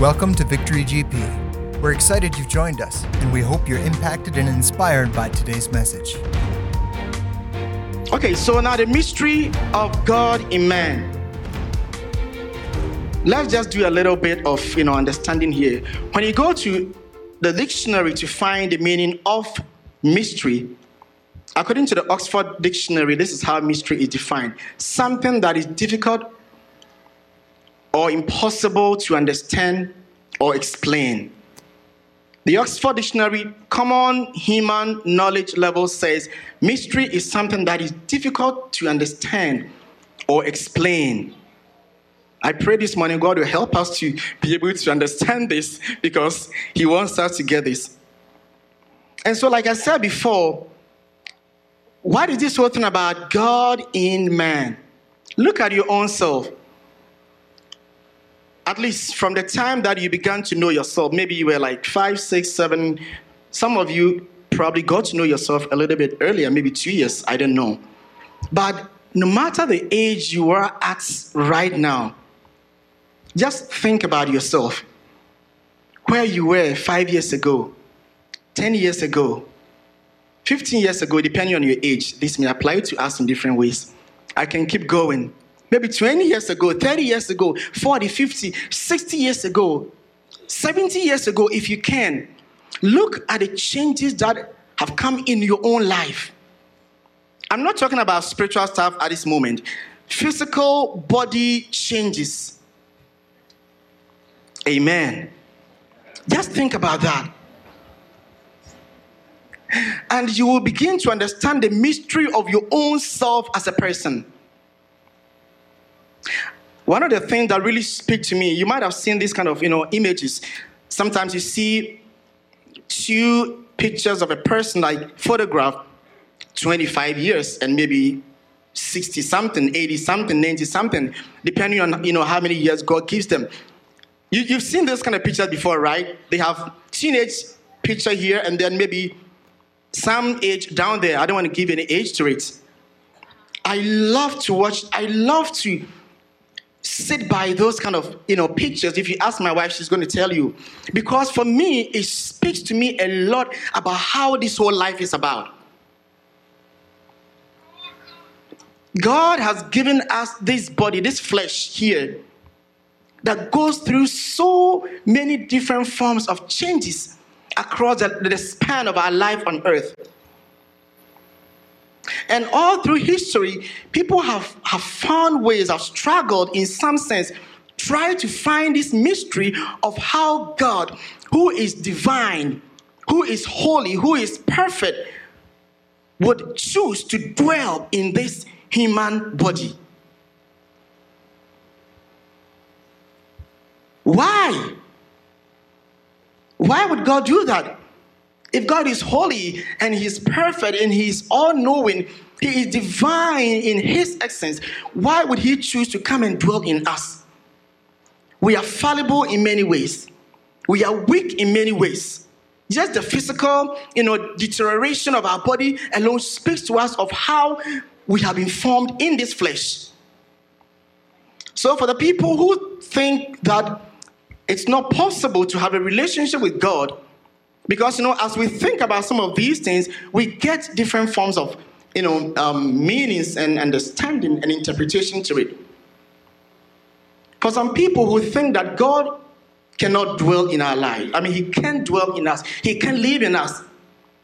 Welcome to Victory GP. We're excited you've joined us, and we hope you're impacted and inspired by today's message. Okay, so now the mystery of God in man. Let's just do a little bit of you know understanding here. When you go to the dictionary to find the meaning of mystery, according to the Oxford Dictionary, this is how mystery is defined: something that is difficult or impossible to understand or explain. The Oxford Dictionary Common Human Knowledge Level says mystery is something that is difficult to understand or explain. I pray this morning God will help us to be able to understand this because He wants us to get this. And so, like I said before, what is this whole thing about God in man? Look at your own self at least from the time that you began to know yourself, maybe you were like five, six, seven, some of you probably got to know yourself a little bit earlier, maybe two years, I don't know. But no matter the age you are at right now, just think about yourself. Where you were five years ago, 10 years ago, 15 years ago, depending on your age, this may apply to us in different ways. I can keep going maybe 20 years ago, 30 years ago, 40, 50, 60 years ago, 70 years ago, if you can, look at the changes that have come in your own life. I'm not talking about spiritual stuff at this moment, physical body changes. Amen. Just think about that. And you will begin to understand the mystery of your own self as a person. One of the things that really speak to me, you might have seen these kind of you know images. Sometimes you see two pictures of a person like photograph 25 years and maybe 60 something, 80 something, 90 something, depending on you know how many years God gives them. You, you've seen this kind of pictures before, right? They have teenage picture here and then maybe some age down there. I don't want to give any age to it. I love to watch, I love to sit by those kind of you know pictures. If you ask my wife she's going to tell you. Because for me it speaks to me a lot about how this whole life is about. God has given us this body this flesh here that goes through so many different forms of changes across the, the span of our life on earth and all through history, people have, have found ways, have struggled in some sense, try to find this mystery of how God, who is divine, who is holy, who is perfect, would choose to dwell in this human body. Why? Why would God do that? If God is holy and He's perfect and He's all knowing, He is divine in His essence, why would He choose to come and dwell in us? We are fallible in many ways, we are weak in many ways. Just the physical, you know, deterioration of our body alone speaks to us of how we have been formed in this flesh. So, for the people who think that it's not possible to have a relationship with God because, you know, as we think about some of these things, we get different forms of, you know, um, meanings and understanding and interpretation to it. For some people who think that God cannot dwell in our life, I mean, He can't dwell in us, He can't live in us.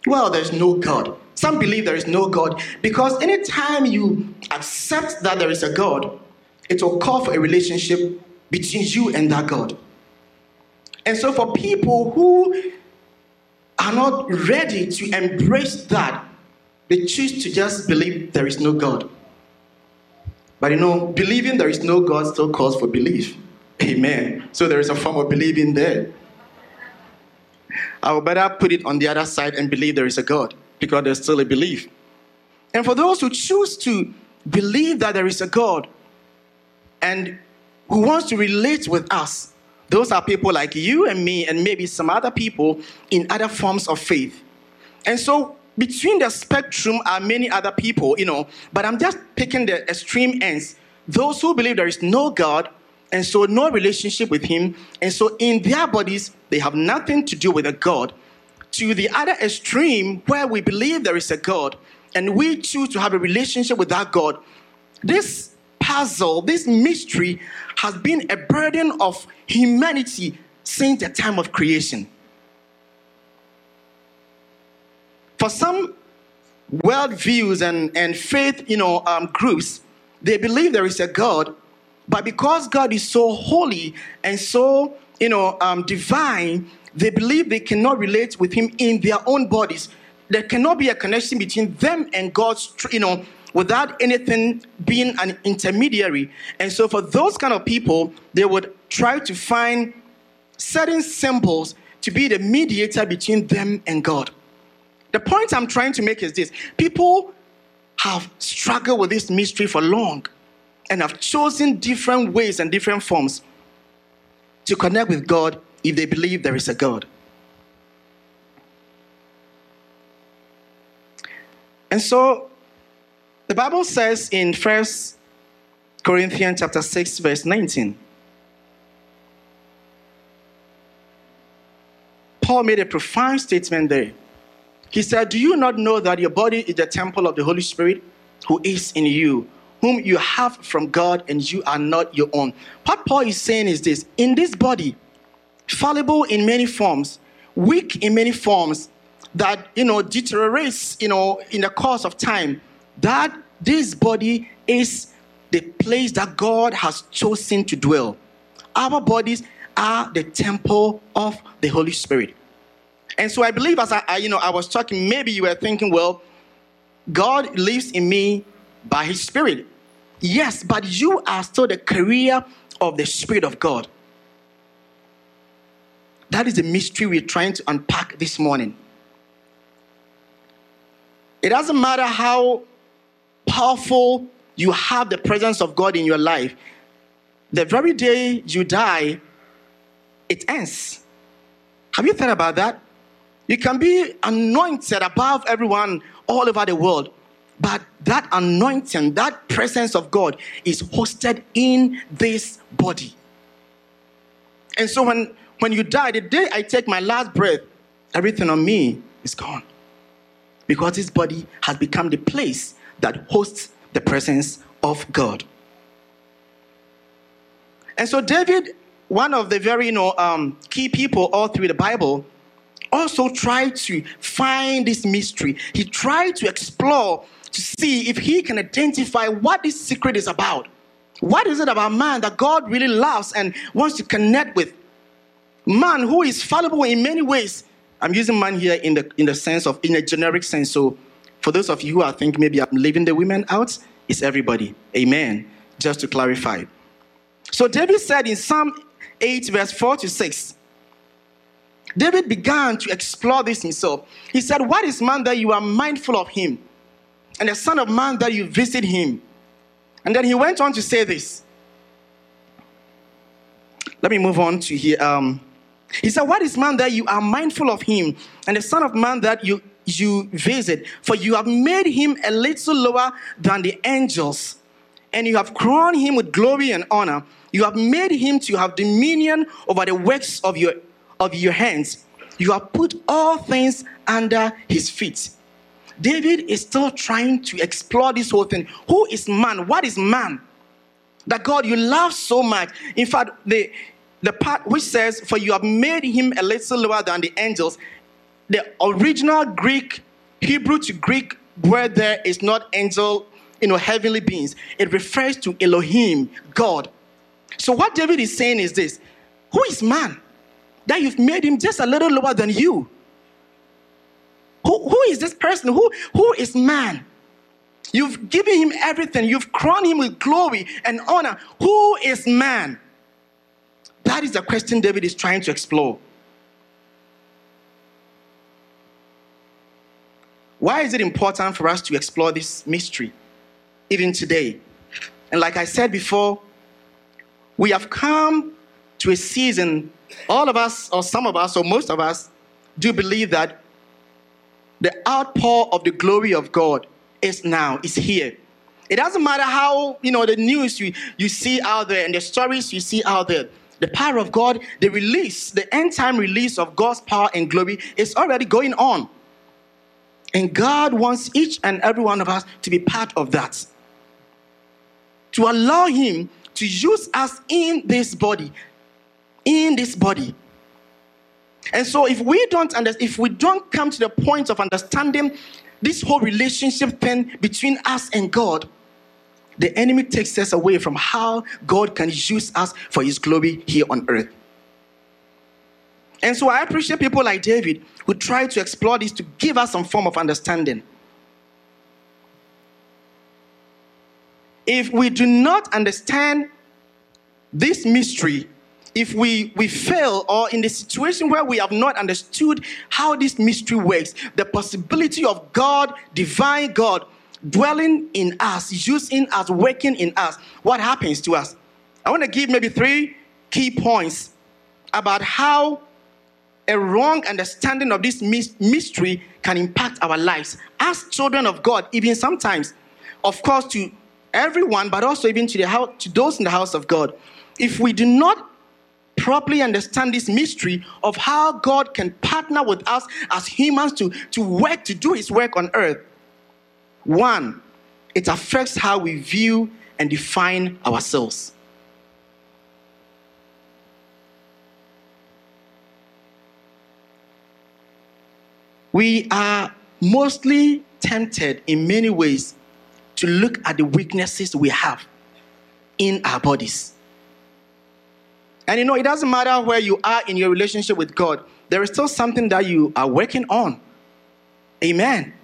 Well, there's no God. Some believe there is no God because anytime you accept that there is a God, it will call for a relationship between you and that God. And so, for people who are not ready to embrace that, they choose to just believe there is no God. But you know, believing there is no God still calls for belief. Amen. So there is a form of believing there. I would better put it on the other side and believe there is a God because there's still a belief. And for those who choose to believe that there is a God and who wants to relate with us, those are people like you and me, and maybe some other people in other forms of faith. And so, between the spectrum are many other people, you know, but I'm just picking the extreme ends. Those who believe there is no God and so no relationship with Him. And so in their bodies, they have nothing to do with a God. To the other extreme, where we believe there is a God, and we choose to have a relationship with that God, this puzzle, this mystery has been a burden of humanity since the time of creation. For some worldviews and, and faith, you know, um, groups, they believe there is a God, but because God is so holy and so, you know, um, divine, they believe they cannot relate with Him in their own bodies. There cannot be a connection between them and God's, you know, without anything being an intermediary. And so, for those kind of people, they would try to find certain symbols to be the mediator between them and God. The point I'm trying to make is this people have struggled with this mystery for long and have chosen different ways and different forms to connect with God if they believe there is a God. And so the Bible says in First Corinthians chapter 6 verse 19 Paul made a profound statement there. He said, Do you not know that your body is the temple of the Holy Spirit who is in you, whom you have from God, and you are not your own? What Paul is saying is this in this body, fallible in many forms, weak in many forms, that you know deteriorates you know in the course of time, that this body is the place that God has chosen to dwell. Our bodies are the temple of the Holy Spirit. And so I believe as I, I, you know, I was talking, maybe you were thinking, well, God lives in me by his spirit. Yes, but you are still the carrier of the spirit of God. That is the mystery we're trying to unpack this morning. It doesn't matter how powerful you have the presence of God in your life, the very day you die, it ends. Have you thought about that? You can be anointed above everyone all over the world, but that anointing, that presence of God is hosted in this body. And so when, when you die, the day I take my last breath, everything on me is gone. Because this body has become the place that hosts the presence of God. And so David, one of the very you know, um, key people all through the Bible, also tried to find this mystery. He tried to explore to see if he can identify what this secret is about. What is it about man that God really loves and wants to connect with? Man who is fallible in many ways. I'm using man here in the in the sense of in a generic sense. So for those of you who are thinking maybe I'm leaving the women out, it's everybody. Amen. Just to clarify. So David said in Psalm 8, verse 4 to 6, David began to explore this himself. He said, What is man that you are mindful of him? And the Son of Man that you visit him? And then he went on to say this. Let me move on to here. Um, he said, What is man that you are mindful of him? And the Son of Man that you, you visit? For you have made him a little lower than the angels, and you have crowned him with glory and honor. You have made him to have dominion over the works of your of your hands. You have put all things under his feet. David is still trying to explore this whole thing. Who is man? What is man? That God you love so much. In fact, the, the part which says, For you have made him a little lower than the angels, the original Greek, Hebrew to Greek word there is not angel, you know, heavenly beings. It refers to Elohim, God. So what David is saying is this Who is man? that you've made him just a little lower than you. Who, who is this person? Who, who is man? You've given him everything. You've crowned him with glory and honor. Who is man? That is the question David is trying to explore. Why is it important for us to explore this mystery even today? And like I said before, we have come to a season all of us, or some of us, or most of us, do believe that the outpour of the glory of God is now, is here. It doesn't matter how, you know, the news you, you see out there and the stories you see out there. The power of God, the release, the end time release of God's power and glory is already going on. And God wants each and every one of us to be part of that. To allow Him to use us in this body. In this body. And so if we don't understand, if we don't come to the point of understanding this whole relationship thing between us and God, the enemy takes us away from how God can use us for his glory here on earth. And so I appreciate people like David who try to explore this to give us some form of understanding. If we do not understand this mystery, if we, we fail or in the situation where we have not understood how this mystery works, the possibility of God, divine God, dwelling in us, using us, working in us, what happens to us? I want to give maybe three key points about how a wrong understanding of this mystery can impact our lives as children of God, even sometimes, of course, to everyone, but also even to the house, to those in the house of God. If we do not properly understand this mystery of how God can partner with us as humans to, to work, to do his work on earth, one, it affects how we view and define ourselves. We are mostly tempted in many ways to look at the weaknesses we have in our bodies. And you know, it doesn't matter where you are in your relationship with God, there is still something that you are working on. Amen.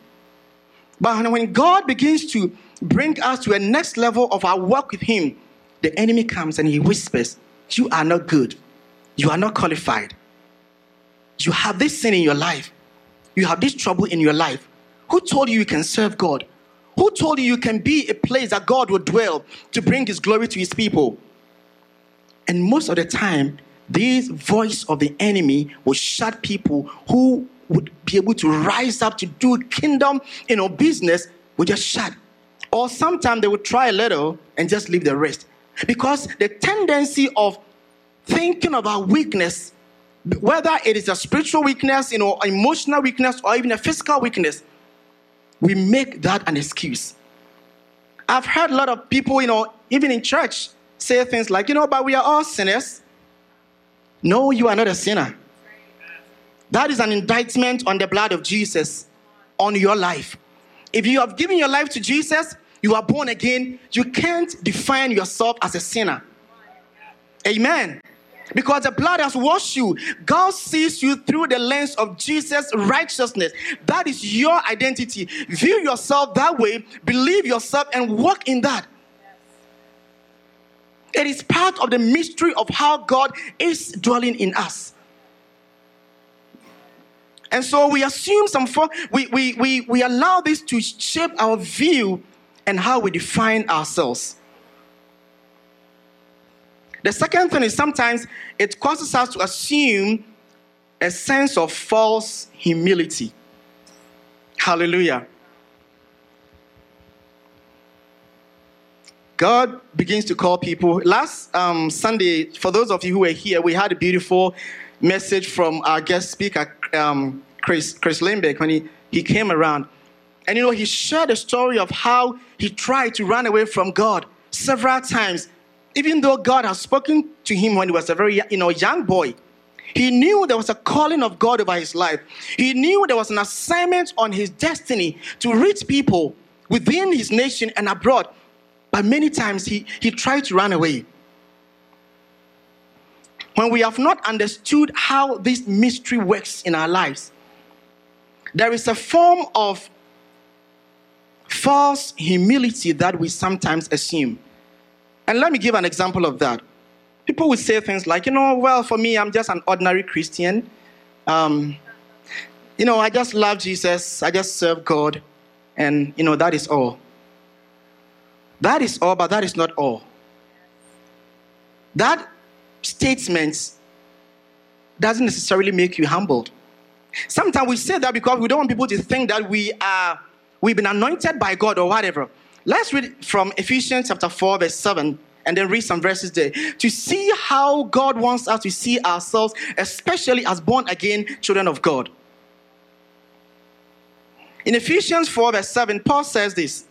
But when God begins to bring us to a next level of our work with Him, the enemy comes and he whispers, You are not good. You are not qualified. You have this sin in your life. You have this trouble in your life. Who told you you can serve God? Who told you you can be a place that God will dwell to bring His glory to His people? And most of the time, this voice of the enemy will shut people who would be able to rise up to do kingdom, you know, business, will just shut. Or sometimes they will try a little and just leave the rest. Because the tendency of thinking about weakness, whether it is a spiritual weakness, you know, emotional weakness, or even a physical weakness, we make that an excuse. I've heard a lot of people, you know, even in church, say things like, you know, but we are all sinners. No, you are not a sinner. That is an indictment on the blood of Jesus on your life. If you have given your life to Jesus, you are born again, you can't define yourself as a sinner. Amen. Because the blood has washed you. God sees you through the lens of Jesus' righteousness. That is your identity. View yourself that way, believe yourself, and walk in that. It is part of the mystery of how God is dwelling in us. And so we assume some form, we, we, we, we allow this to shape our view and how we define ourselves. The second thing is sometimes it causes us to assume a sense of false humility. Hallelujah. God begins to call people. Last um, Sunday, for those of you who were here, we had a beautiful message from our guest speaker, um, Chris, Chris Lindbergh, when he, he came around. And you know, he shared a story of how he tried to run away from God several times, even though God had spoken to him when he was a very you know, young boy. He knew there was a calling of God over his life. He knew there was an assignment on his destiny to reach people within his nation and abroad. But many times he, he tried to run away. When we have not understood how this mystery works in our lives, there is a form of false humility that we sometimes assume. And let me give an example of that. People would say things like, you know, well, for me, I'm just an ordinary Christian. Um, you know, I just love Jesus, I just serve God, and, you know, that is all. That is all, but that is not all. That statement doesn't necessarily make you humbled. Sometimes we say that because we don't want people to think that we are we've been anointed by God or whatever. Let's read from Ephesians chapter 4, verse 7, and then read some verses there to see how God wants us to see ourselves, especially as born again children of God. In Ephesians 4, verse 7, Paul says this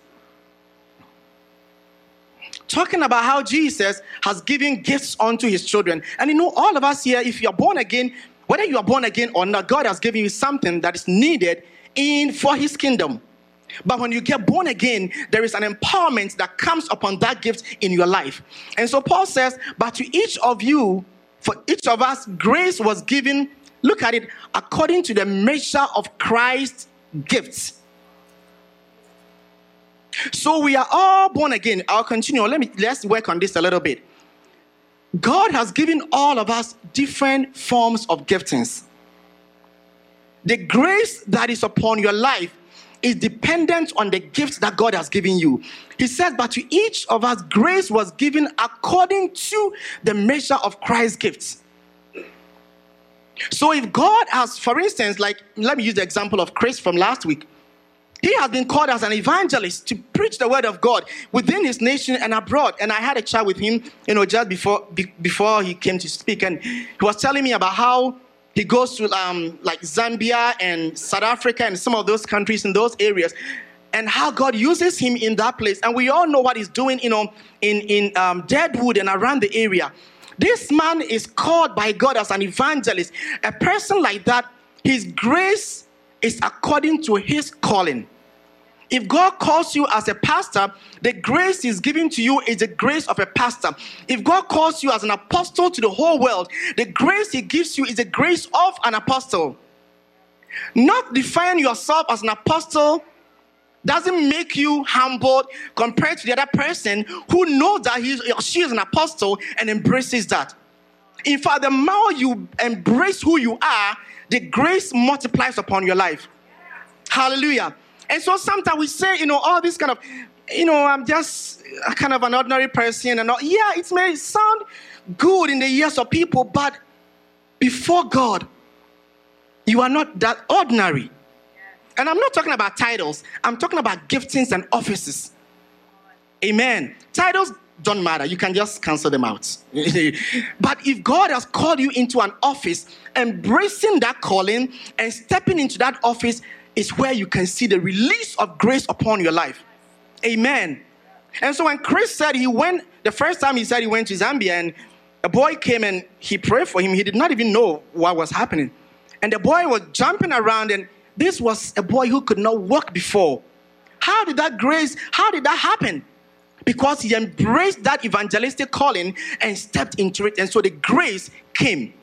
talking about how Jesus has given gifts unto his children. And you know, all of us here, if you are born again, whether you are born again or not, God has given you something that is needed in for his kingdom. But when you get born again, there is an empowerment that comes upon that gift in your life. And so Paul says, But to each of you, for each of us, grace was given, look at it, according to the measure of Christ's gifts. So we are all born again. I'll continue. Let me let's work on this a little bit. God has given all of us different forms of giftings. The grace that is upon your life is dependent on the gifts that God has given you. He says, But to each of us, grace was given according to the measure of Christ's gifts. So if God has, for instance, like, let me use the example of Chris from last week. He has been called as an evangelist to preach the word of God within his nation and abroad. And I had a chat with him, you know, just before be, before he came to speak, and he was telling me about how he goes to um, like Zambia and South Africa and some of those countries in those areas, and how God uses him in that place. And we all know what he's doing, you know, in in um, Deadwood and around the area. This man is called by God as an evangelist. A person like that, his grace is according to his calling. If God calls you as a pastor, the grace He's giving to you is the grace of a pastor. If God calls you as an apostle to the whole world, the grace He gives you is the grace of an apostle. Not define yourself as an apostle doesn't make you humbled compared to the other person who knows that he or she is an apostle and embraces that. In fact, the more you embrace who you are, the grace multiplies upon your life. Hallelujah. And so sometimes we say, you know, all this kind of, you know, I'm just kind of an ordinary person. And all. yeah, it may sound good in the ears of people, but before God, you are not that ordinary. And I'm not talking about titles, I'm talking about giftings and offices. Amen. Titles don't matter. You can just cancel them out. but if God has called you into an office, embracing that calling and stepping into that office is where you can see the release of grace upon your life. Amen. And so when Chris said he went, the first time he said he went to Zambia and a boy came and he prayed for him, he did not even know what was happening. And the boy was jumping around, and this was a boy who could not walk before. How did that grace, how did that happen? Because he embraced that evangelistic calling and stepped into it, and so the grace came.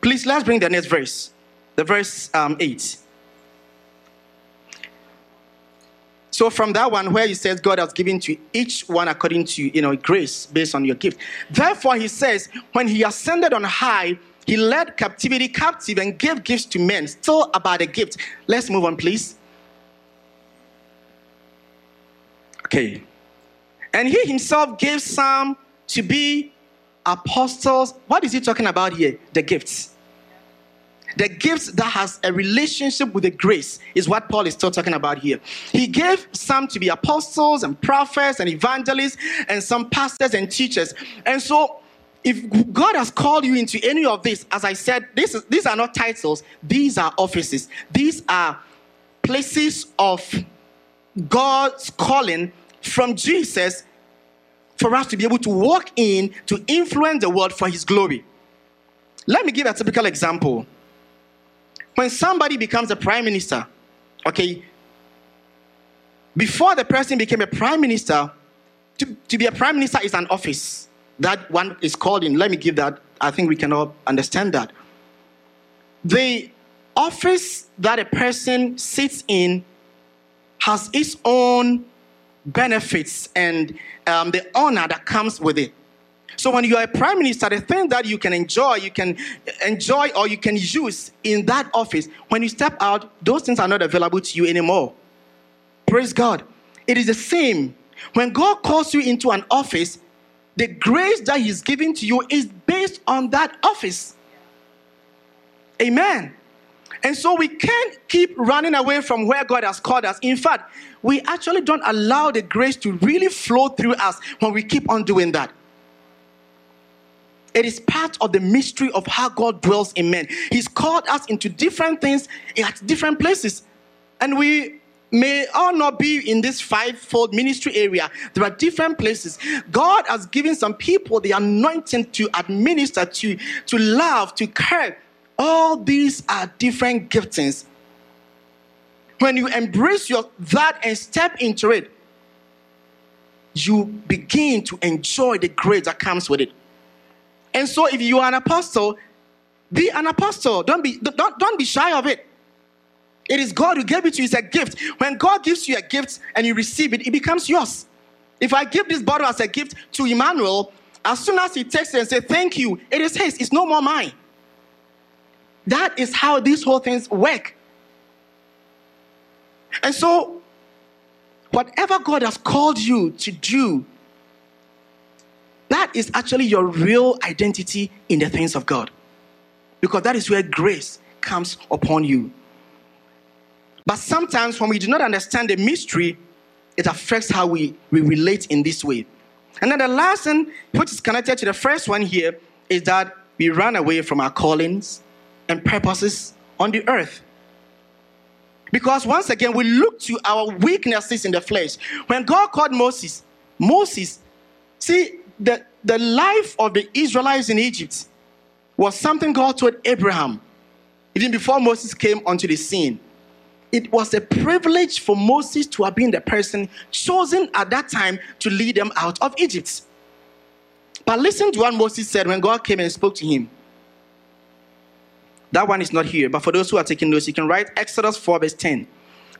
Please, let's bring the next verse the verse um, 8. So from that one where he says God has given to each one according to you know grace based on your gift. Therefore he says when he ascended on high, he led captivity captive and gave gifts to men. Still about the gift. Let's move on, please. Okay. And he himself gave some to be apostles. What is he talking about here? The gifts. The gifts that has a relationship with the grace is what Paul is still talking about here. He gave some to be apostles and prophets and evangelists and some pastors and teachers. And so if God has called you into any of this, as I said, this is, these are not titles, these are offices. These are places of God's calling from Jesus for us to be able to walk in to influence the world for his glory. Let me give a typical example when somebody becomes a prime minister, okay, before the person became a prime minister, to, to be a prime minister is an office. That one is called in. Let me give that. I think we can all understand that. The office that a person sits in has its own benefits and um, the honor that comes with it. So when you are a prime minister, the thing that you can enjoy, you can enjoy or you can use in that office, when you step out, those things are not available to you anymore. Praise God. It is the same. When God calls you into an office, the grace that He's giving to you is based on that office. Amen. And so we can't keep running away from where God has called us. In fact, we actually don't allow the grace to really flow through us when we keep on doing that. It is part of the mystery of how God dwells in men. He's called us into different things at different places. And we may all not be in this fivefold ministry area. There are different places. God has given some people the anointing to administer, to, to love, to care. All these are different giftings. When you embrace your that and step into it, you begin to enjoy the grace that comes with it. And so if you are an apostle, be an apostle. Don't be don't, don't be shy of it. It is God who gave it to you. It's a gift. When God gives you a gift and you receive it, it becomes yours. If I give this bottle as a gift to Emmanuel, as soon as he takes it and says, Thank you, it is his. It's no more mine. That is how these whole things work. And so, whatever God has called you to do, that is actually your real identity in the things of God. Because that is where grace comes upon you. But sometimes when we do not understand the mystery, it affects how we, we relate in this way. And then the last thing, which is connected to the first one here, is that we run away from our callings and purposes on the earth. Because once again, we look to our weaknesses in the flesh. When God called Moses, Moses, see, the, the life of the Israelites in Egypt was something God told Abraham even before Moses came onto the scene it was a privilege for Moses to have been the person chosen at that time to lead them out of Egypt. But listen to what Moses said when God came and spoke to him. That one is not here, but for those who are taking notes, you can write Exodus 4, verse 10.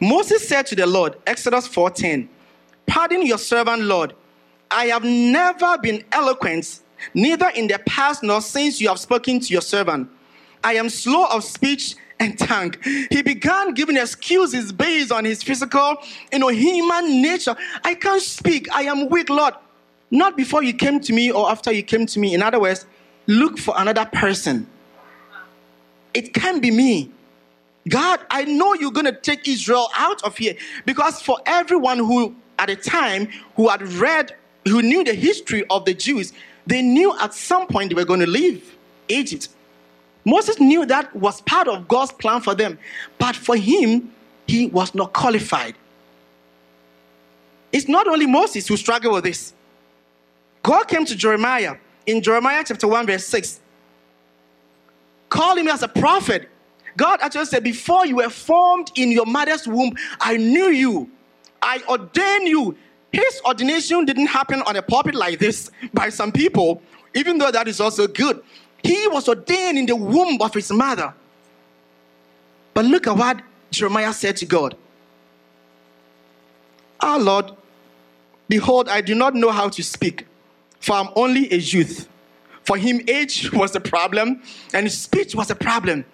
Moses said to the Lord, Exodus 4 10, Pardon your servant, Lord. I have never been eloquent, neither in the past nor since you have spoken to your servant. I am slow of speech and tongue. He began giving excuses based on his physical, you know, human nature. I can't speak. I am weak, Lord. Not before you came to me or after you came to me. In other words, look for another person. It can be me. God, I know you're going to take Israel out of here because for everyone who at a time who had read, who knew the history of the Jews, they knew at some point they were going to leave Egypt. Moses knew that was part of God's plan for them, but for him, he was not qualified. It's not only Moses who struggled with this. God came to Jeremiah in Jeremiah chapter 1, verse 6. Call him as a prophet. God actually said, Before you were formed in your mother's womb, I knew you. I ordained you. His ordination didn't happen on a pulpit like this by some people, even though that is also good. He was ordained in the womb of his mother. But look at what Jeremiah said to God. Our Lord, behold, I do not know how to speak, for I'm only a youth. For him, age was a problem, and speech was a problem.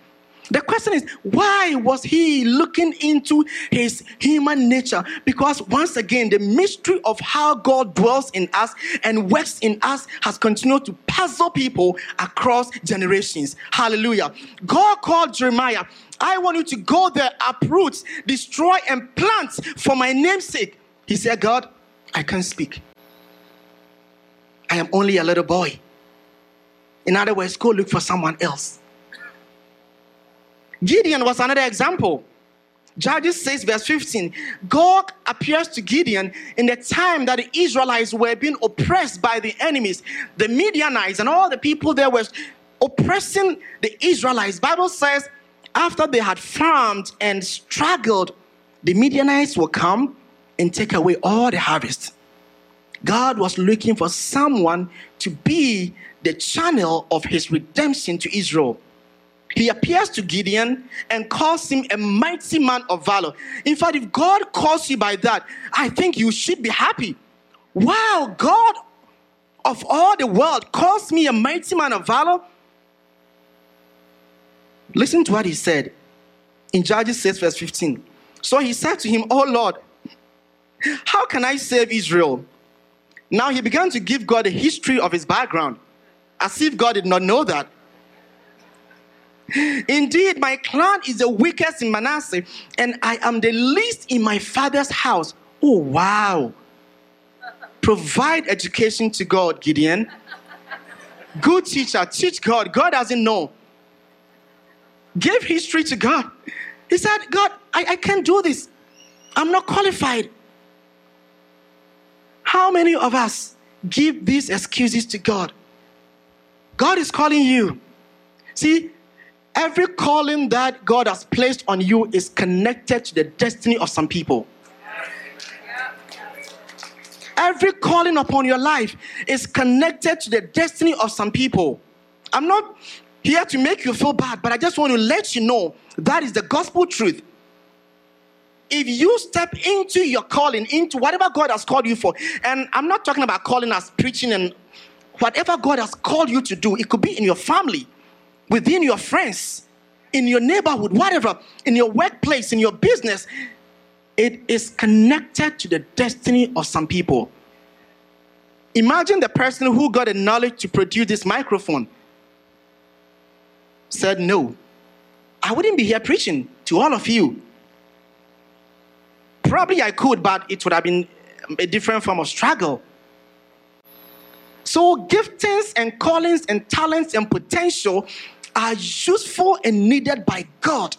The question is, why was he looking into his human nature? Because once again, the mystery of how God dwells in us and works in us has continued to puzzle people across generations. Hallelujah. God called Jeremiah, I want you to go there, uproot, destroy, and plant for my name's sake. He said, God, I can't speak. I am only a little boy. In other words, go look for someone else. Gideon was another example. Judges 6, verse 15. God appears to Gideon in the time that the Israelites were being oppressed by the enemies. The Midianites and all the people there were oppressing the Israelites. Bible says after they had farmed and struggled, the Midianites will come and take away all the harvest. God was looking for someone to be the channel of his redemption to Israel he appears to Gideon and calls him a mighty man of valor. In fact, if God calls you by that, I think you should be happy. Wow, God of all the world calls me a mighty man of valor. Listen to what he said in Judges 6, verse 15. So he said to him, Oh Lord, how can I save Israel? Now he began to give God a history of his background, as if God did not know that. Indeed, my clan is the weakest in Manasseh, and I am the least in my father's house. Oh, wow. Provide education to God, Gideon. Good teacher, teach God. God doesn't know. Give history to God. He said, God, I, I can't do this. I'm not qualified. How many of us give these excuses to God? God is calling you. See, every calling that God has placed on you is connected to the destiny of some people. Every calling upon your life is connected to the destiny of some people. I'm not here to make you feel bad, but I just want to let you know that is the gospel truth. If you step into your calling, into whatever God has called you for, and I'm not talking about calling as preaching and whatever God has called you to do, it could be in your family, within your friends, in your neighborhood, whatever, in your workplace, in your business, it is connected to the destiny of some people. Imagine the person who got the knowledge to produce this microphone said no. I wouldn't be here preaching to all of you. Probably I could, but it would have been a different form of struggle. So, giftings and callings and talents and potential are useful and needed by God.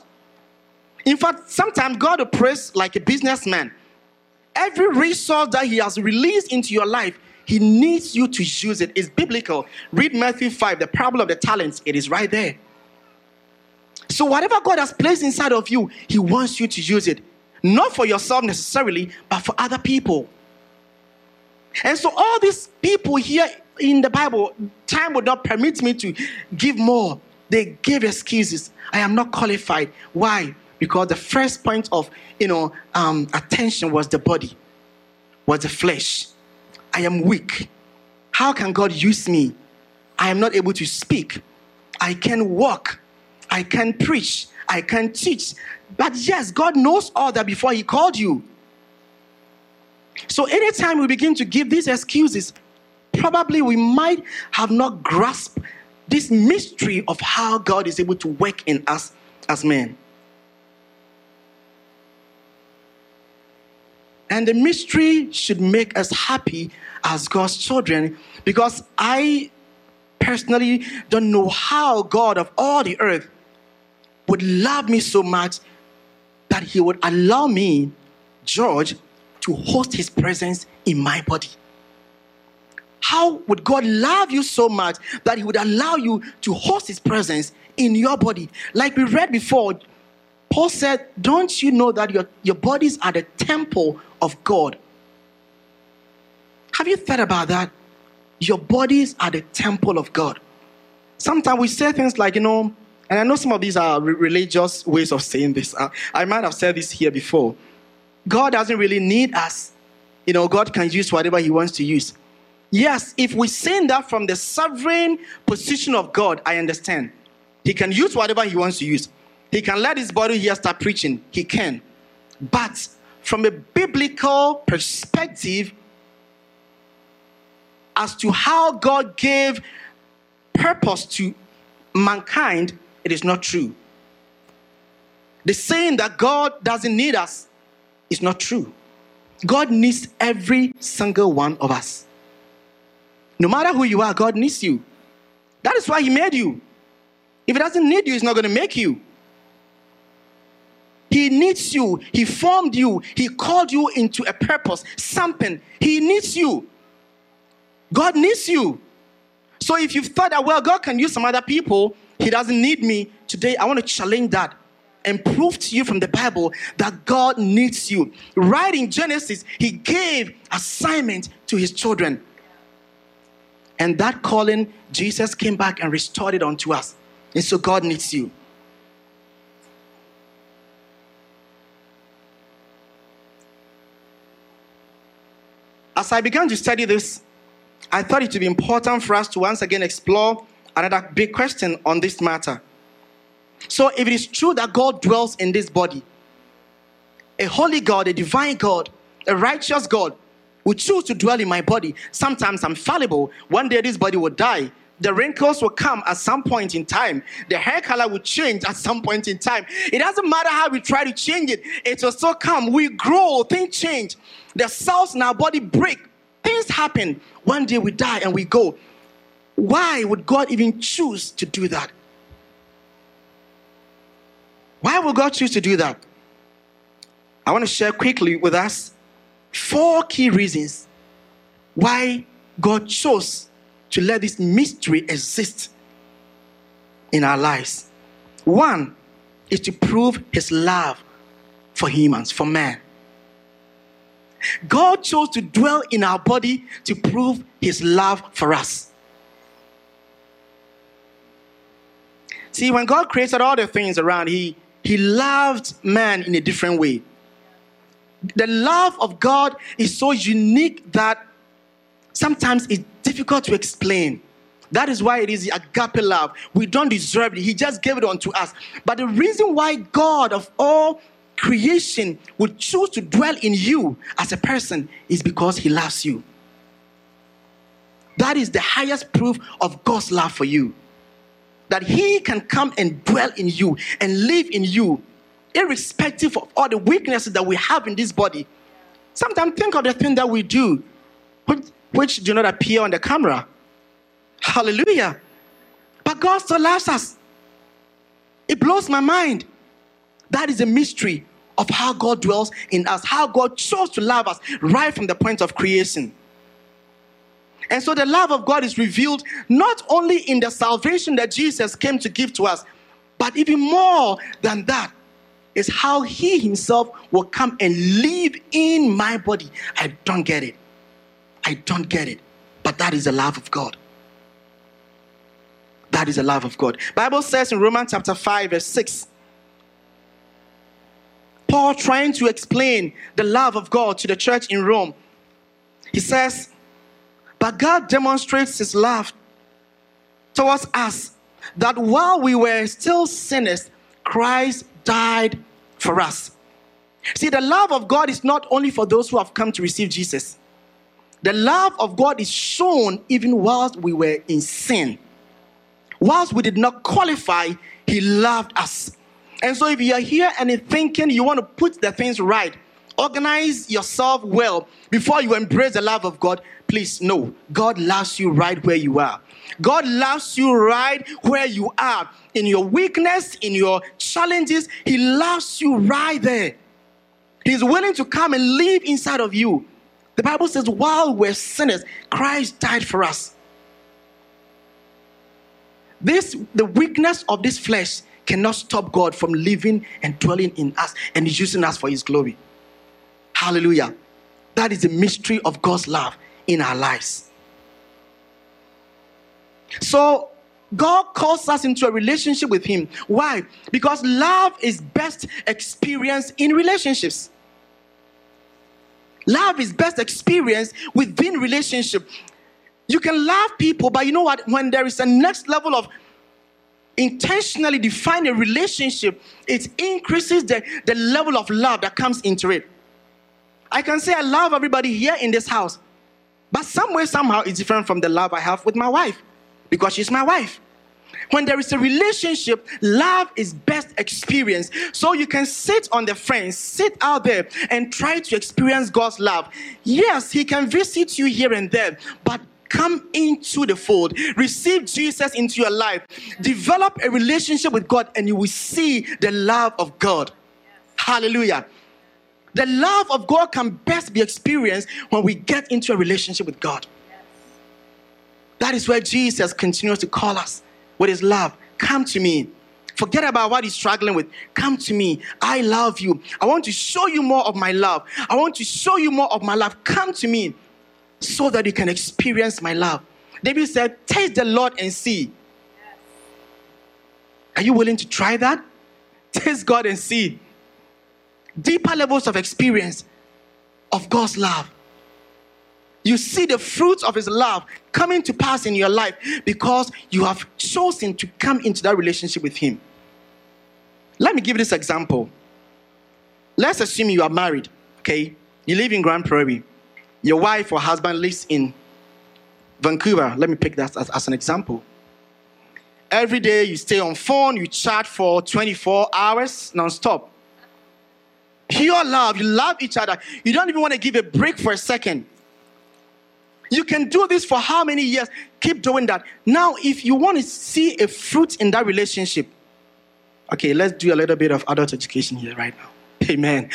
In fact, sometimes God operates like a businessman. Every resource that He has released into your life, He needs you to use it. It's biblical. Read Matthew 5, the parable of the talents, it is right there. So, whatever God has placed inside of you, He wants you to use it. Not for yourself necessarily, but for other people. And so, all these people here in the Bible, time would not permit me to give more. They gave excuses. I am not qualified. Why? Because the first point of you know um, attention was the body, was the flesh. I am weak. How can God use me? I am not able to speak. I can walk. I can preach. I can teach. But yes, God knows all that before He called you. So anytime we begin to give these excuses, probably we might have not grasped this mystery of how God is able to work in us as men. And the mystery should make us happy as God's children because I personally don't know how God of all the earth would love me so much that he would allow me, George, to host his presence in my body. How would God love you so much that he would allow you to host his presence in your body? Like we read before, Paul said, Don't you know that your, your bodies are the temple of God? Have you thought about that? Your bodies are the temple of God. Sometimes we say things like, you know, and I know some of these are re- religious ways of saying this. Uh, I might have said this here before. God doesn't really need us. You know, God can use whatever He wants to use. Yes, if we say that from the sovereign position of God, I understand. He can use whatever He wants to use. He can let His body here start preaching. He can. But from a biblical perspective, as to how God gave purpose to mankind, it is not true. The saying that God doesn't need us is not true. God needs every single one of us. No matter who you are, God needs you. That is why He made you. If He doesn't need you, He's not going to make you. He needs you. He formed you. He called you into a purpose, something. He needs you. God needs you. So if you've thought that, well, God can use some other people, He doesn't need me, today I want to challenge that and prove to you from the Bible that God needs you. Right in Genesis, He gave assignment to His children. And that calling, Jesus came back and restored it unto us. And so God needs you. As I began to study this, I thought it would be important for us to once again explore another big question on this matter. So, if it is true that God dwells in this body, a holy God, a divine God, a righteous God will choose to dwell in my body. Sometimes I'm fallible. One day this body will die. The wrinkles will come at some point in time. The hair color will change at some point in time. It doesn't matter how we try to change it, it will still come. We grow, things change. The cells in our body break. Things happen. One day we die and we go. Why would God even choose to do that? Why would God choose to do that? I want to share quickly with us four key reasons why God chose to let this mystery exist in our lives. One is to prove his love for humans, for man. God chose to dwell in our body to prove his love for us. See, when God created all the things around, he, he loved man in a different way. The love of God is so unique that sometimes it's difficult to explain. That is why it is agape love. We don't deserve it. He just gave it unto us. But the reason why God of all creation would choose to dwell in you as a person is because he loves you. That is the highest proof of God's love for you. That he can come and dwell in you and live in you, irrespective of all the weaknesses that we have in this body. Sometimes think of the thing that we do, which, which do not appear on the camera. Hallelujah. But God still loves us. It blows my mind. That is a mystery of how God dwells in us, how God chose to love us right from the point of creation. And so the love of God is revealed not only in the salvation that Jesus came to give to us, but even more than that is how He Himself will come and live in my body. I don't get it. I don't get it. But that is the love of God. That is the love of God. Bible says in Romans chapter 5, verse 6 Paul trying to explain the love of God to the church in Rome. He says, But God demonstrates his love towards us that while we were still sinners, Christ died for us. See, the love of God is not only for those who have come to receive Jesus. The love of God is shown even whilst we were in sin. Whilst we did not qualify, He loved us. And so, if you are here and you're thinking you want to put the things right, organize yourself well before you embrace the love of God, please know God loves you right where you are. God loves you right where you are. In your weakness, in your challenges, He loves you right there. He's willing to come and live inside of you. The Bible says, while we're sinners, Christ died for us. This, the weakness of this flesh, cannot stop God from living and dwelling in us and using us for His glory. Hallelujah. That is the mystery of God's love in our lives. So, God calls us into a relationship with Him. Why? Because love is best experienced in relationships. Love is best experienced within relationship. You can love people, but you know what? When there is a next level of intentionally define a relationship, it increases the, the level of love that comes into it. I can say I love everybody here in this house, but some way, somehow, it's different from the love I have with my wife because she's my wife. When there is a relationship, love is best experienced. So you can sit on the fence, sit out there, and try to experience God's love. Yes, He can visit you here and there, but come into the fold, receive Jesus into your life, develop a relationship with God, and you will see the love of God. Hallelujah. The love of God can best be experienced when we get into a relationship with God. That is where Jesus continues to call us with his love. Come to me. Forget about what he's struggling with. Come to me. I love you. I want to show you more of my love. I want to show you more of my love. Come to me so that you can experience my love. David said, Taste the Lord and see. Are you willing to try that? Taste God and see. Deeper levels of experience of God's love. You see the fruits of His love coming to pass in your life because you have chosen to come into that relationship with Him. Let me give this example. Let's assume you are married, okay? You live in Grand Prairie your wife or husband lives in Vancouver, let me pick that as, as an example. Every day you stay on phone, you chat for 24 hours non-stop. Pure love, you love each other. You don't even want to give a break for a second. You can do this for how many years? Keep doing that. Now, if you want to see a fruit in that relationship, okay, let's do a little bit of adult education here right now. Amen.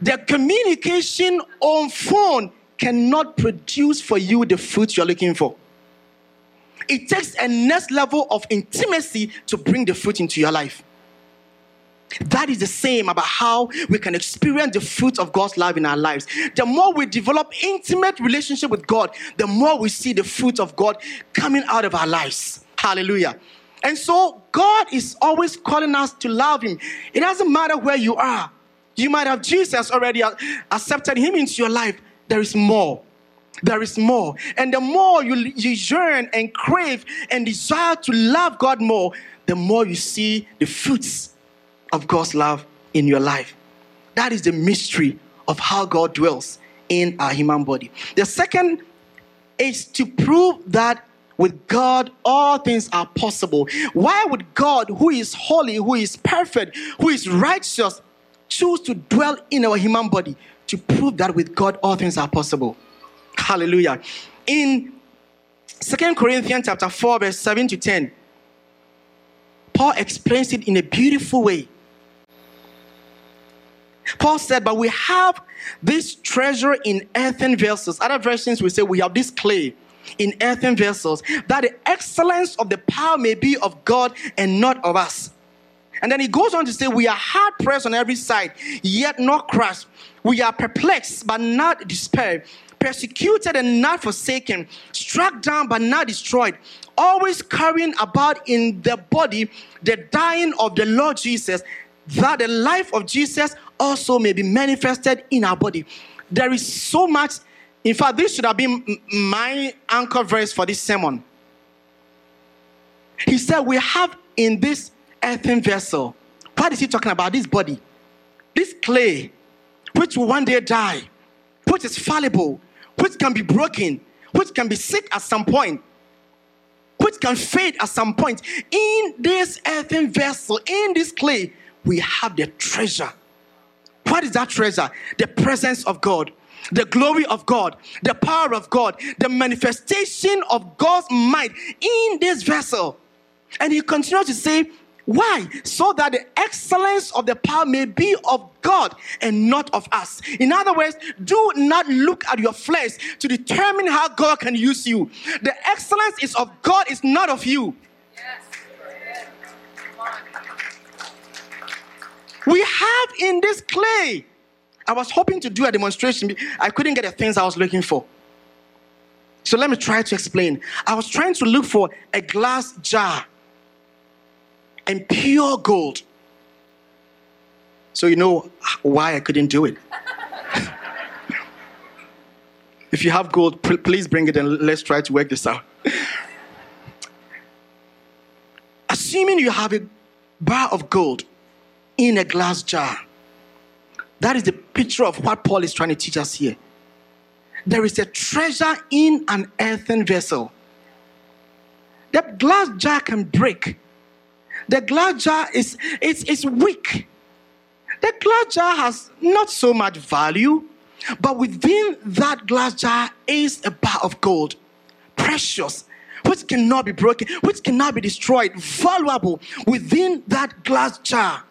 The communication on phone cannot produce for you the fruit you're looking for. It takes a next level of intimacy to bring the fruit into your life. That is the same about how we can experience the fruit of God's love in our lives. The more we develop intimate relationship with God, the more we see the fruit of God coming out of our lives. Hallelujah. And so God is always calling us to love him. It doesn't matter where you are. You might have Jesus already accepted him into your life. There is more. There is more. And the more you, you yearn and crave and desire to love God more, the more you see the fruits of God's love in your life. That is the mystery of how God dwells in our human body. The second is to prove that with God all things are possible. Why would God, who is holy, who is perfect, who is righteous, choose to dwell in our human body to prove that with God all things are possible? Hallelujah. In Second Corinthians chapter 4, verse 7 to 10, Paul explains it in a beautiful way. Paul said, But we have this treasure in earthen vessels. Other versions will say, We have this clay in earthen vessels, that the excellence of the power may be of God and not of us. And then he goes on to say, We are hard pressed on every side, yet not crushed. We are perplexed, but not despaired persecuted and not forsaken, struck down but not destroyed, always carrying about in the body the dying of the Lord Jesus, that the life of Jesus also may be manifested in our body. There is so much. In fact, this should have been my anchor verse for this sermon. He said, We have in this earthen vessel. What is he talking about? This body, this clay, which will one day die, which is fallible, which can be broken, which can be sick at some point, which can fade at some point. In this earthen vessel, in this clay, we have the treasure. What is that treasure? The presence of God, the glory of God, the power of God, the manifestation of God's might in this vessel. And he continues to say, why? So that the excellence of the power may be of God and not of us. In other words, do not look at your flesh to determine how God can use you. The excellence is of God, is not of you. We have in this clay. I was hoping to do a demonstration. I couldn't get the things I was looking for. So let me try to explain. I was trying to look for a glass jar and pure gold. So you know why I couldn't do it. if you have gold, please bring it and let's try to work this out. Assuming you have a bar of gold in a glass jar, that is the picture of what Paul is trying to teach us here. There is a treasure in an earthen vessel. That glass jar can break the glass jar is it's, it's weak. The glass jar has not so much value, but within that glass jar is a bar of gold, precious, which cannot be broken, which cannot be destroyed, valuable within that glass jar.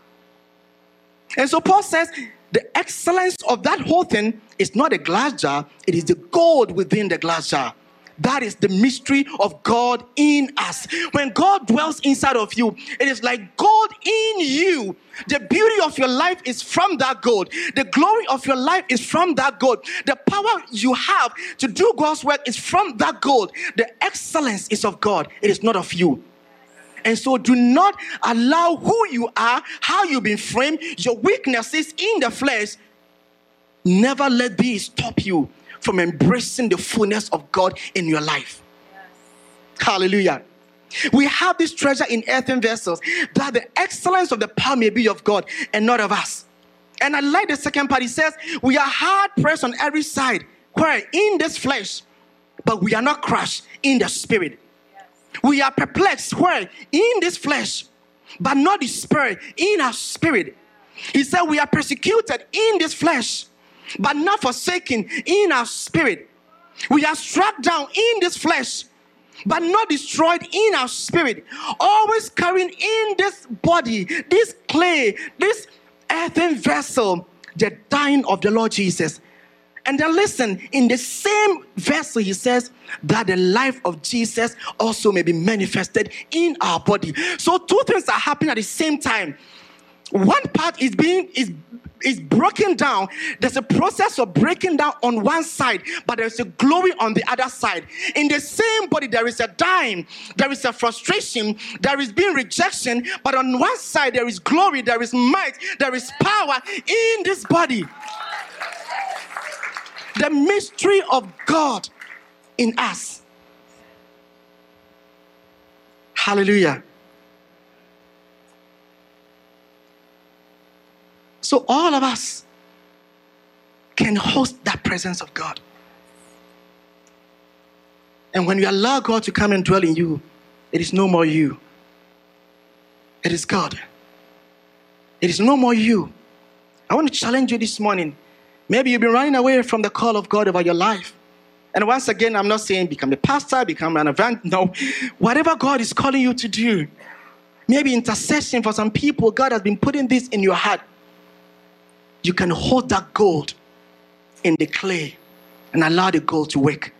And so Paul says the excellence of that whole thing is not a glass jar, it is the gold within the glass jar. That is the mystery of God in us. When God dwells inside of you, it is like God in you. The beauty of your life is from that gold. The glory of your life is from that gold. The power you have to do God's work is from that gold. The excellence is of God, it is not of you. And so do not allow who you are, how you've been framed, your weaknesses in the flesh. Never let these stop you from embracing the fullness of God in your life. Yes. Hallelujah. We have this treasure in earthen vessels that the excellence of the power may be of God and not of us. And I like the second part. He says, We are hard pressed on every side. Where in this flesh, but we are not crushed in the spirit. We are perplexed where? In this flesh, but not the spirit, in our spirit. He said, We are persecuted in this flesh, but not forsaken in our spirit. We are struck down in this flesh, but not destroyed in our spirit. Always carrying in this body, this clay, this earthen vessel, the dying of the Lord Jesus. And then listen, in the same vessel, he says that the life of Jesus also may be manifested in our body. So two things are happening at the same time. One part is being is is broken down. There's a process of breaking down on one side, but there's a glory on the other side. In the same body, there is a dying, there is a frustration, there is being rejection, but on one side, there is glory, there is might, there is power in this body the mystery of God in us. Hallelujah. So, all of us can host that presence of God. And when you allow God to come and dwell in you, it is no more you, it is God. It is no more you. I want to challenge you this morning Maybe you've been running away from the call of God over your life. And once again, I'm not saying become a pastor, become an event. No, whatever God is calling you to do, maybe intercession for some people, God has been putting this in your heart. You can hold that gold in the clay and allow the gold to work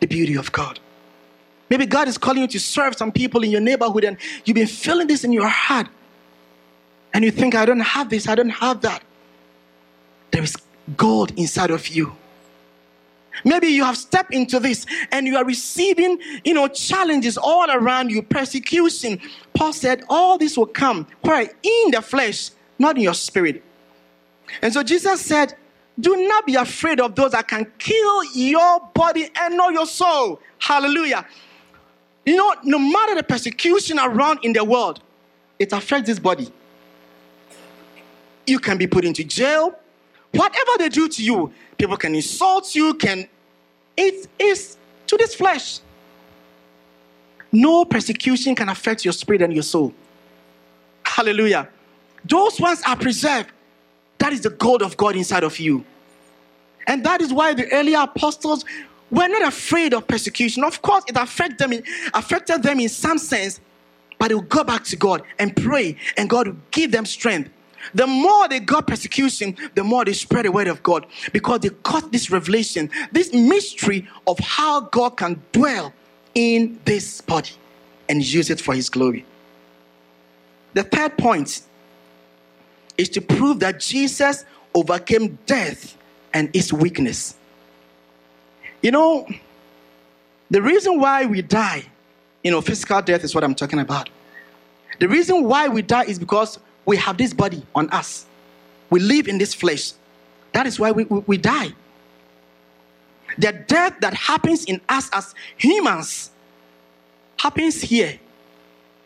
the beauty of God. Maybe God is calling you to serve some people in your neighborhood and you've been feeling this in your heart. And you think, I don't have this, I don't have that. There is God inside of you. Maybe you have stepped into this and you are receiving, you know, challenges all around you, persecution. Paul said, all this will come where in the flesh, not in your spirit. And so Jesus said, do not be afraid of those that can kill your body and not your soul. Hallelujah. You know, no matter the persecution around in the world, it affects this body. You can be put into jail, Whatever they do to you, people can insult you, can it is to this flesh. No persecution can affect your spirit and your soul. Hallelujah. Those ones are preserved. That is the gold of God inside of you. And that is why the earlier apostles were not afraid of persecution. Of course, it affected them in, affected them in some sense, but they would go back to God and pray, and God would give them strength. The more they got persecution, the more they spread the word of God because they got this revelation, this mystery of how God can dwell in this body and use it for his glory. The third point is to prove that Jesus overcame death and its weakness. You know, the reason why we die, you know, physical death is what I'm talking about. The reason why we die is because we have this body on us. We live in this flesh. That is why we, we, we die. The death that happens in us as humans happens here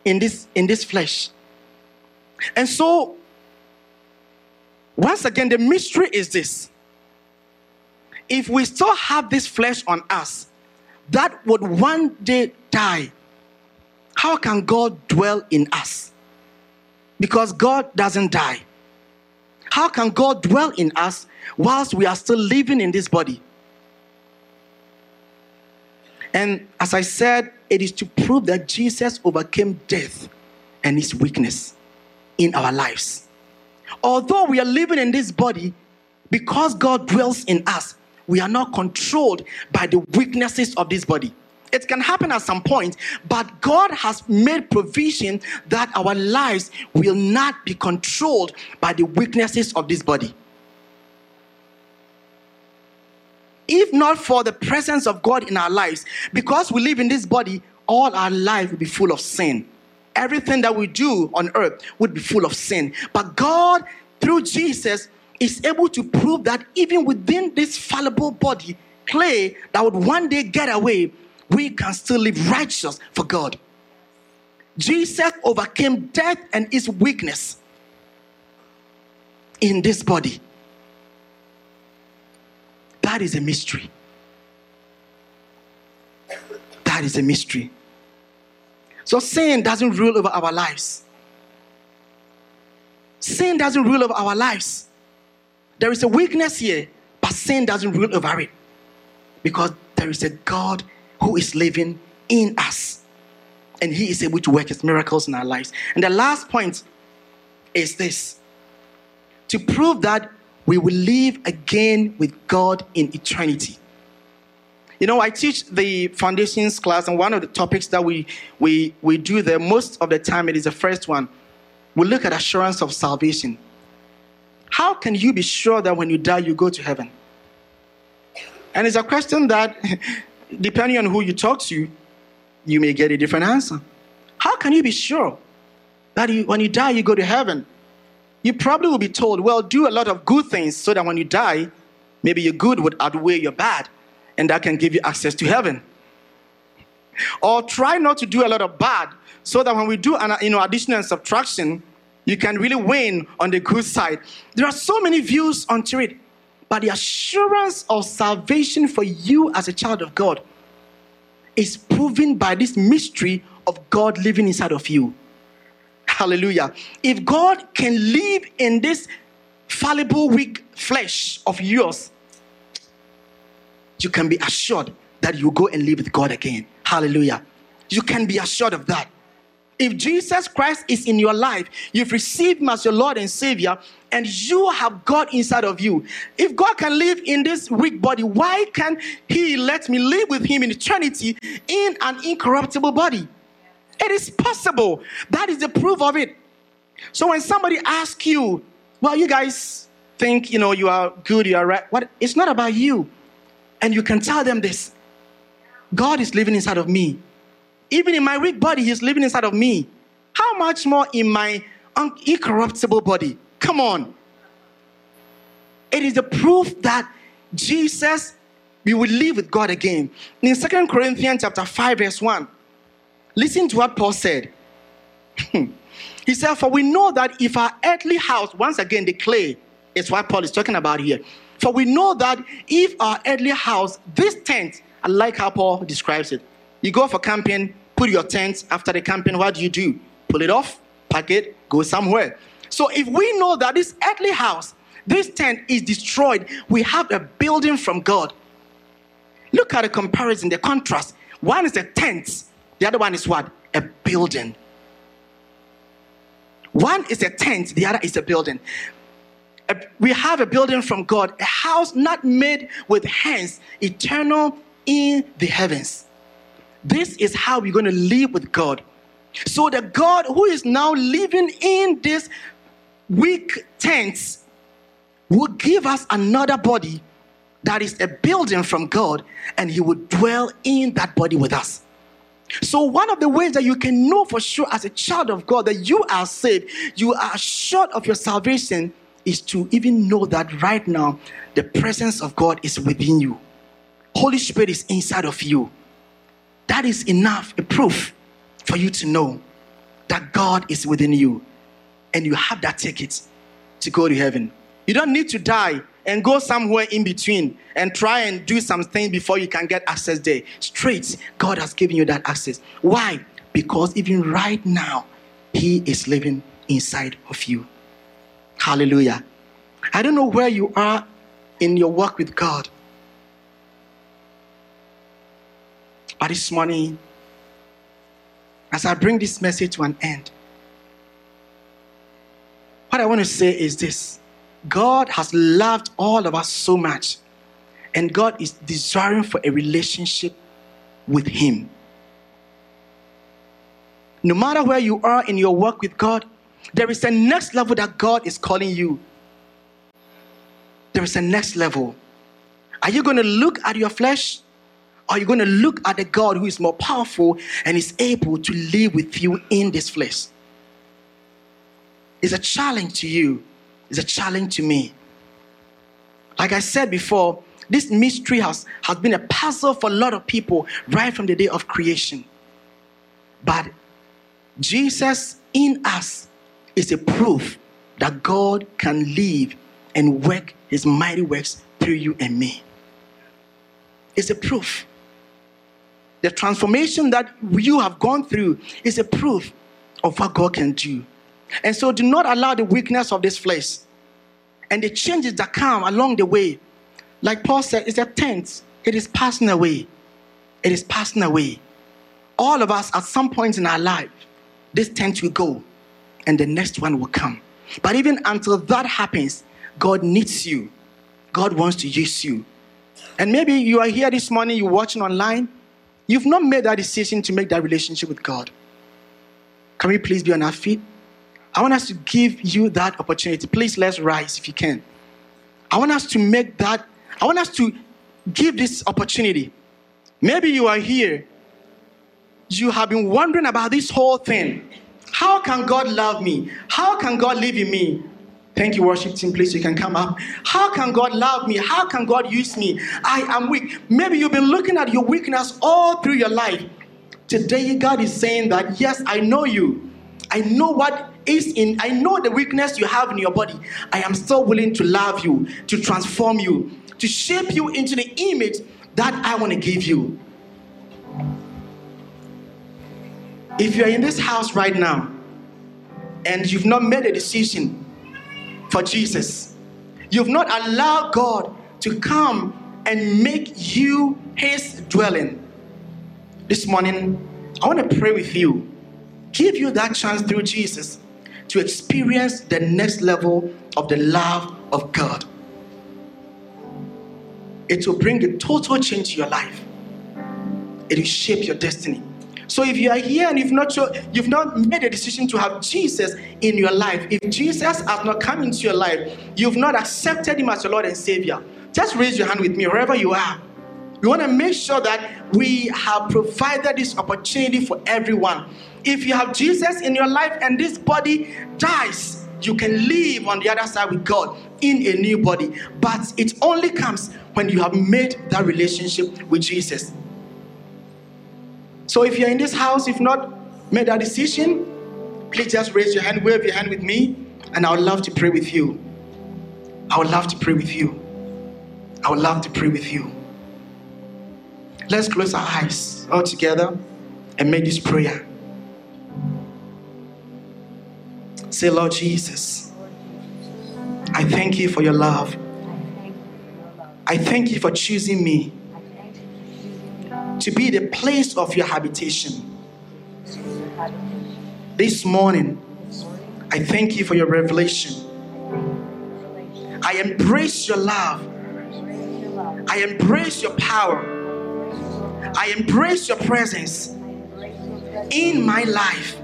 in this in this flesh. And so once again the mystery is this. If we still have this flesh on us that would one day die, how can God dwell in us? Because God doesn't die. How can God dwell in us whilst we are still living in this body? And as I said, it is to prove that Jesus overcame death and his weakness in our lives. Although we are living in this body, because God dwells in us, we are not controlled by the weaknesses of this body. It can happen at some point, but God has made provision that our lives will not be controlled by the weaknesses of this body. If not for the presence of God in our lives, because we live in this body, all our life will be full of sin. Everything that we do on earth would be full of sin. But God, through Jesus, is able to prove that even within this fallible body, clay that would one day get away, we can still live righteous for God. Jesus overcame death and its weakness in this body. That is a mystery. That is a mystery. So sin doesn't rule over our lives. Sin doesn't rule over our lives. There is a weakness here, but sin doesn't rule over it because there is a God who is living in us and He is able to work His miracles in our lives. And the last point is this to prove that we will live again with God in eternity. You know, I teach the foundations class, and one of the topics that we, we, we do there most of the time, it is the first one. We look at assurance of salvation. How can you be sure that when you die, you go to heaven? And it's a question that, depending on who you talk to, you may get a different answer. How can you be sure that you, when you die, you go to heaven? You probably will be told, well, do a lot of good things so that when you die, maybe your good would outweigh your bad, and that can give you access to heaven. Or try not to do a lot of bad so that when we do an you know, addition and subtraction, you can really win on the good side. There are so many views onto it, but the assurance of salvation for you as a child of God is proven by this mystery of God living inside of you. Hallelujah. If God can live in this fallible, weak flesh of yours, you can be assured that you go and live with God again. Hallelujah. You can be assured of that. If Jesus Christ is in your life, you've received him as your Lord and Savior, and you have God inside of you. If God can live in this weak body, why can He let me live with Him in eternity in an incorruptible body? It is possible. That is the proof of it. So when somebody asks you, well, you guys think you know you are good, you are right. What it's not about you. And you can tell them this. God is living inside of me. Even in my weak body, He's living inside of me. How much more in my incorruptible body? Come on. It is the proof that Jesus, we will live with God again. In Second Corinthians chapter 5, verse 1, listen to what Paul said. he said, For we know that if our earthly house, once again, the clay, is what Paul is talking about here. For we know that if our earthly house, this tent, I like how Paul describes it. You go for camping, put your tent after the camping, what do you do? Pull it off, pack it, go somewhere. So if we know that this earthly house, this tent is destroyed, we have a building from God. Look at the comparison, the contrast. One is a tent, the other one is what? A building. One is a tent, the other is a building. We have a building from God, a house not made with hands, eternal in the heavens. This is how we're going to live with God. So the God who is now living in this weak tent will give us another body that is a building from God, and He will dwell in that body with us. So, one of the ways that you can know for sure as a child of God that you are saved, you are assured of your salvation, is to even know that right now the presence of God is within you. Holy Spirit is inside of you. That is enough, a proof for you to know that God is within you and you have that ticket to go to heaven. You don't need to die and go somewhere in between and try and do something before you can get access there. Straight, God has given you that access. Why? Because even right now, He is living inside of you. Hallelujah. I don't know where you are in your work with God. But this morning, as I bring this message to an end, what I want to say is this God has loved all of us so much, and God is desiring for a relationship with Him. No matter where you are in your work with God, there is a next level that God is calling you. There is a next level. Are you going to look at your flesh? Or Are you going to look at the God who is more powerful and is able to live with you in this flesh? It's a challenge to you, it's a challenge to me. Like I said before, this mystery has, has been a puzzle for a lot of people right from the day of creation. But Jesus in us is a proof that God can live and work his mighty works through you and me. It's a proof. the transformation that you have gone through is a proof of what God can do. And so do not allow the weakness of this flesh and the changes that come along the way. Like Paul said, it's a tent, it is passing away. It is passing away. All of us, at some point in our life, this tent will go and the next one will come. But even until that happens, God needs you. God wants to use you. And maybe you are here this morning, you're watching online, you've not made that decision to make that relationship with God. Can we please be on our feet? I want us to give you that opportunity. Please let's rise if you can. I want us to make that, I want us to give this opportunity. Maybe you are here, you have been wondering about this whole thing. How can God love me? How can God live in me? Thank you, worship team. Please, you can come up. How can God love me? How can God use me? I am weak. Maybe you've been looking at your weakness all through your life. Today, God is saying that, yes, I know you. I know what is in, I know the weakness you have in your body. I am still willing to love you, to transform you, to shape you into the image that I want to give you. If you're in this house right now and you've not made a decision for Jesus, you've not allowed God to come and make you his dwelling. This morning, I want to pray with you, give you that chance through Jesus to experience the next level of the love of God. It will bring a total change to your life. It will shape your destiny. So if you are here and you've not you've not made a decision to have Jesus in your life, if Jesus has not come into your life, you've not accepted him as your Lord and Savior, just raise your hand with me wherever you are. We want to make sure that we have provided this opportunity for everyone. If you have Jesus in your life and this body dies, you can live on the other side with God in a new body. But it only comes when you have made that relationship with Jesus. So if you're in this house, if not made that decision, please just raise your hand, wave your hand with me, and I would love to pray with you. I would love to pray with you. I would love to pray with you. Let's close our eyes all together and make this prayer. Say, Lord Jesus, I thank you for your love. I thank you for choosing me to be the place of your habitation. This morning, I thank you for your revelation. I embrace your love. I embrace your power. I embrace your presence in my life.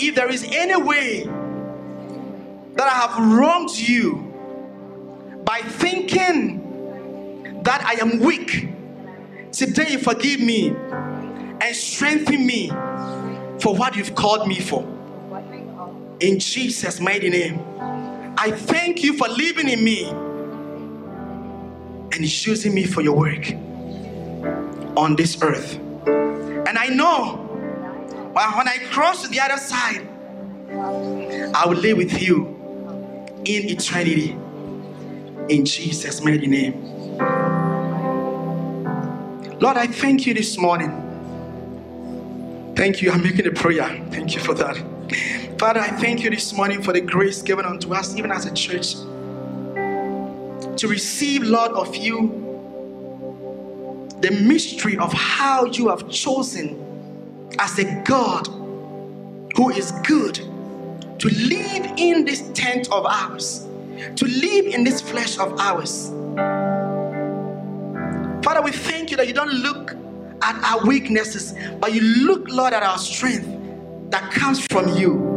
If there is any way that I have wronged you by thinking that I am weak, Today, forgive me and strengthen me for what you've called me for. In Jesus' mighty name, I thank you for living in me and choosing me for your work on this earth. And I know when I cross to the other side, I will live with you in eternity. In Jesus' mighty name. Lord, I thank you this morning. Thank you. I'm making a prayer. Thank you for that. Father, I thank you this morning for the grace given unto us, even as a church, to receive, Lord, of you the mystery of how you have chosen as a God who is good to live in this tent of ours, to live in this flesh of ours Father, we thank you that you don't look at our weaknesses, but you look, Lord, at our strength that comes from you.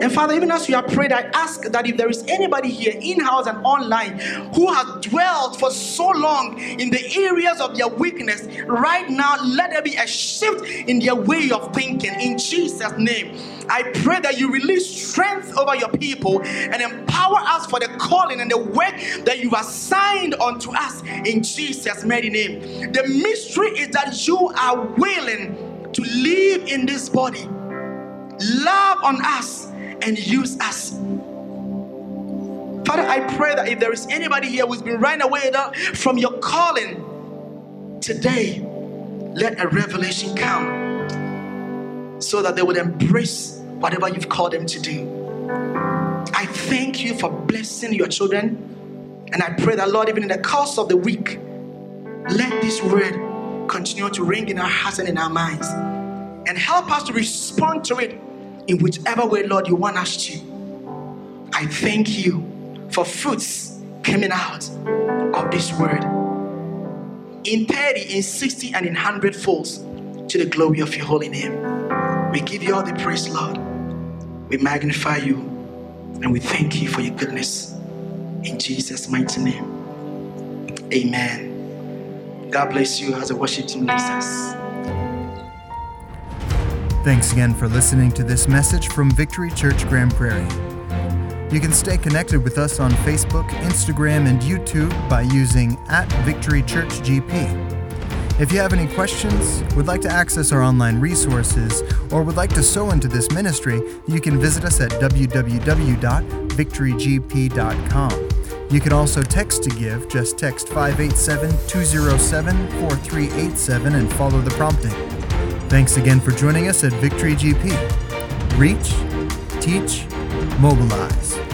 And Father, even as we are prayed, I ask that if there is anybody here in house and online who has dwelt for so long in the areas of their weakness, right now, let there be a shift in their way of thinking in Jesus' name. I pray that you release strength over your people and empower us for the calling and the work that you assigned unto us in Jesus' mighty name. The mystery is that you are willing to live in this body, love on us and use us. Father, I pray that if there is anybody here who's been running away from your calling today, let a revelation come so that they would embrace whatever you've called them to do. I thank you for blessing your children. And I pray that, Lord, even in the course of the week, let this word continue to ring in our hearts and in our minds. And help us to respond to it in whichever way, Lord, you want us to. I thank you for fruits coming out of this word in 30, in 60, and in 100 folds to the glory of your holy name. We give you all the praise, Lord. We magnify you and we thank you for your goodness. In Jesus' mighty name. Amen. God bless you as the worship team leads us. Thanks again for listening to this message from Victory Church Grand Prairie. You can stay connected with us on Facebook, Instagram, and YouTube by using at Victory Church GP. If you have any questions, would like to access our online resources, or would like to sow into this ministry, you can visit us at www.victorygp.com. You can also text to give, just text 587 207 4387 and follow the prompting. Thanks again for joining us at Victory GP. Reach, teach, mobilize.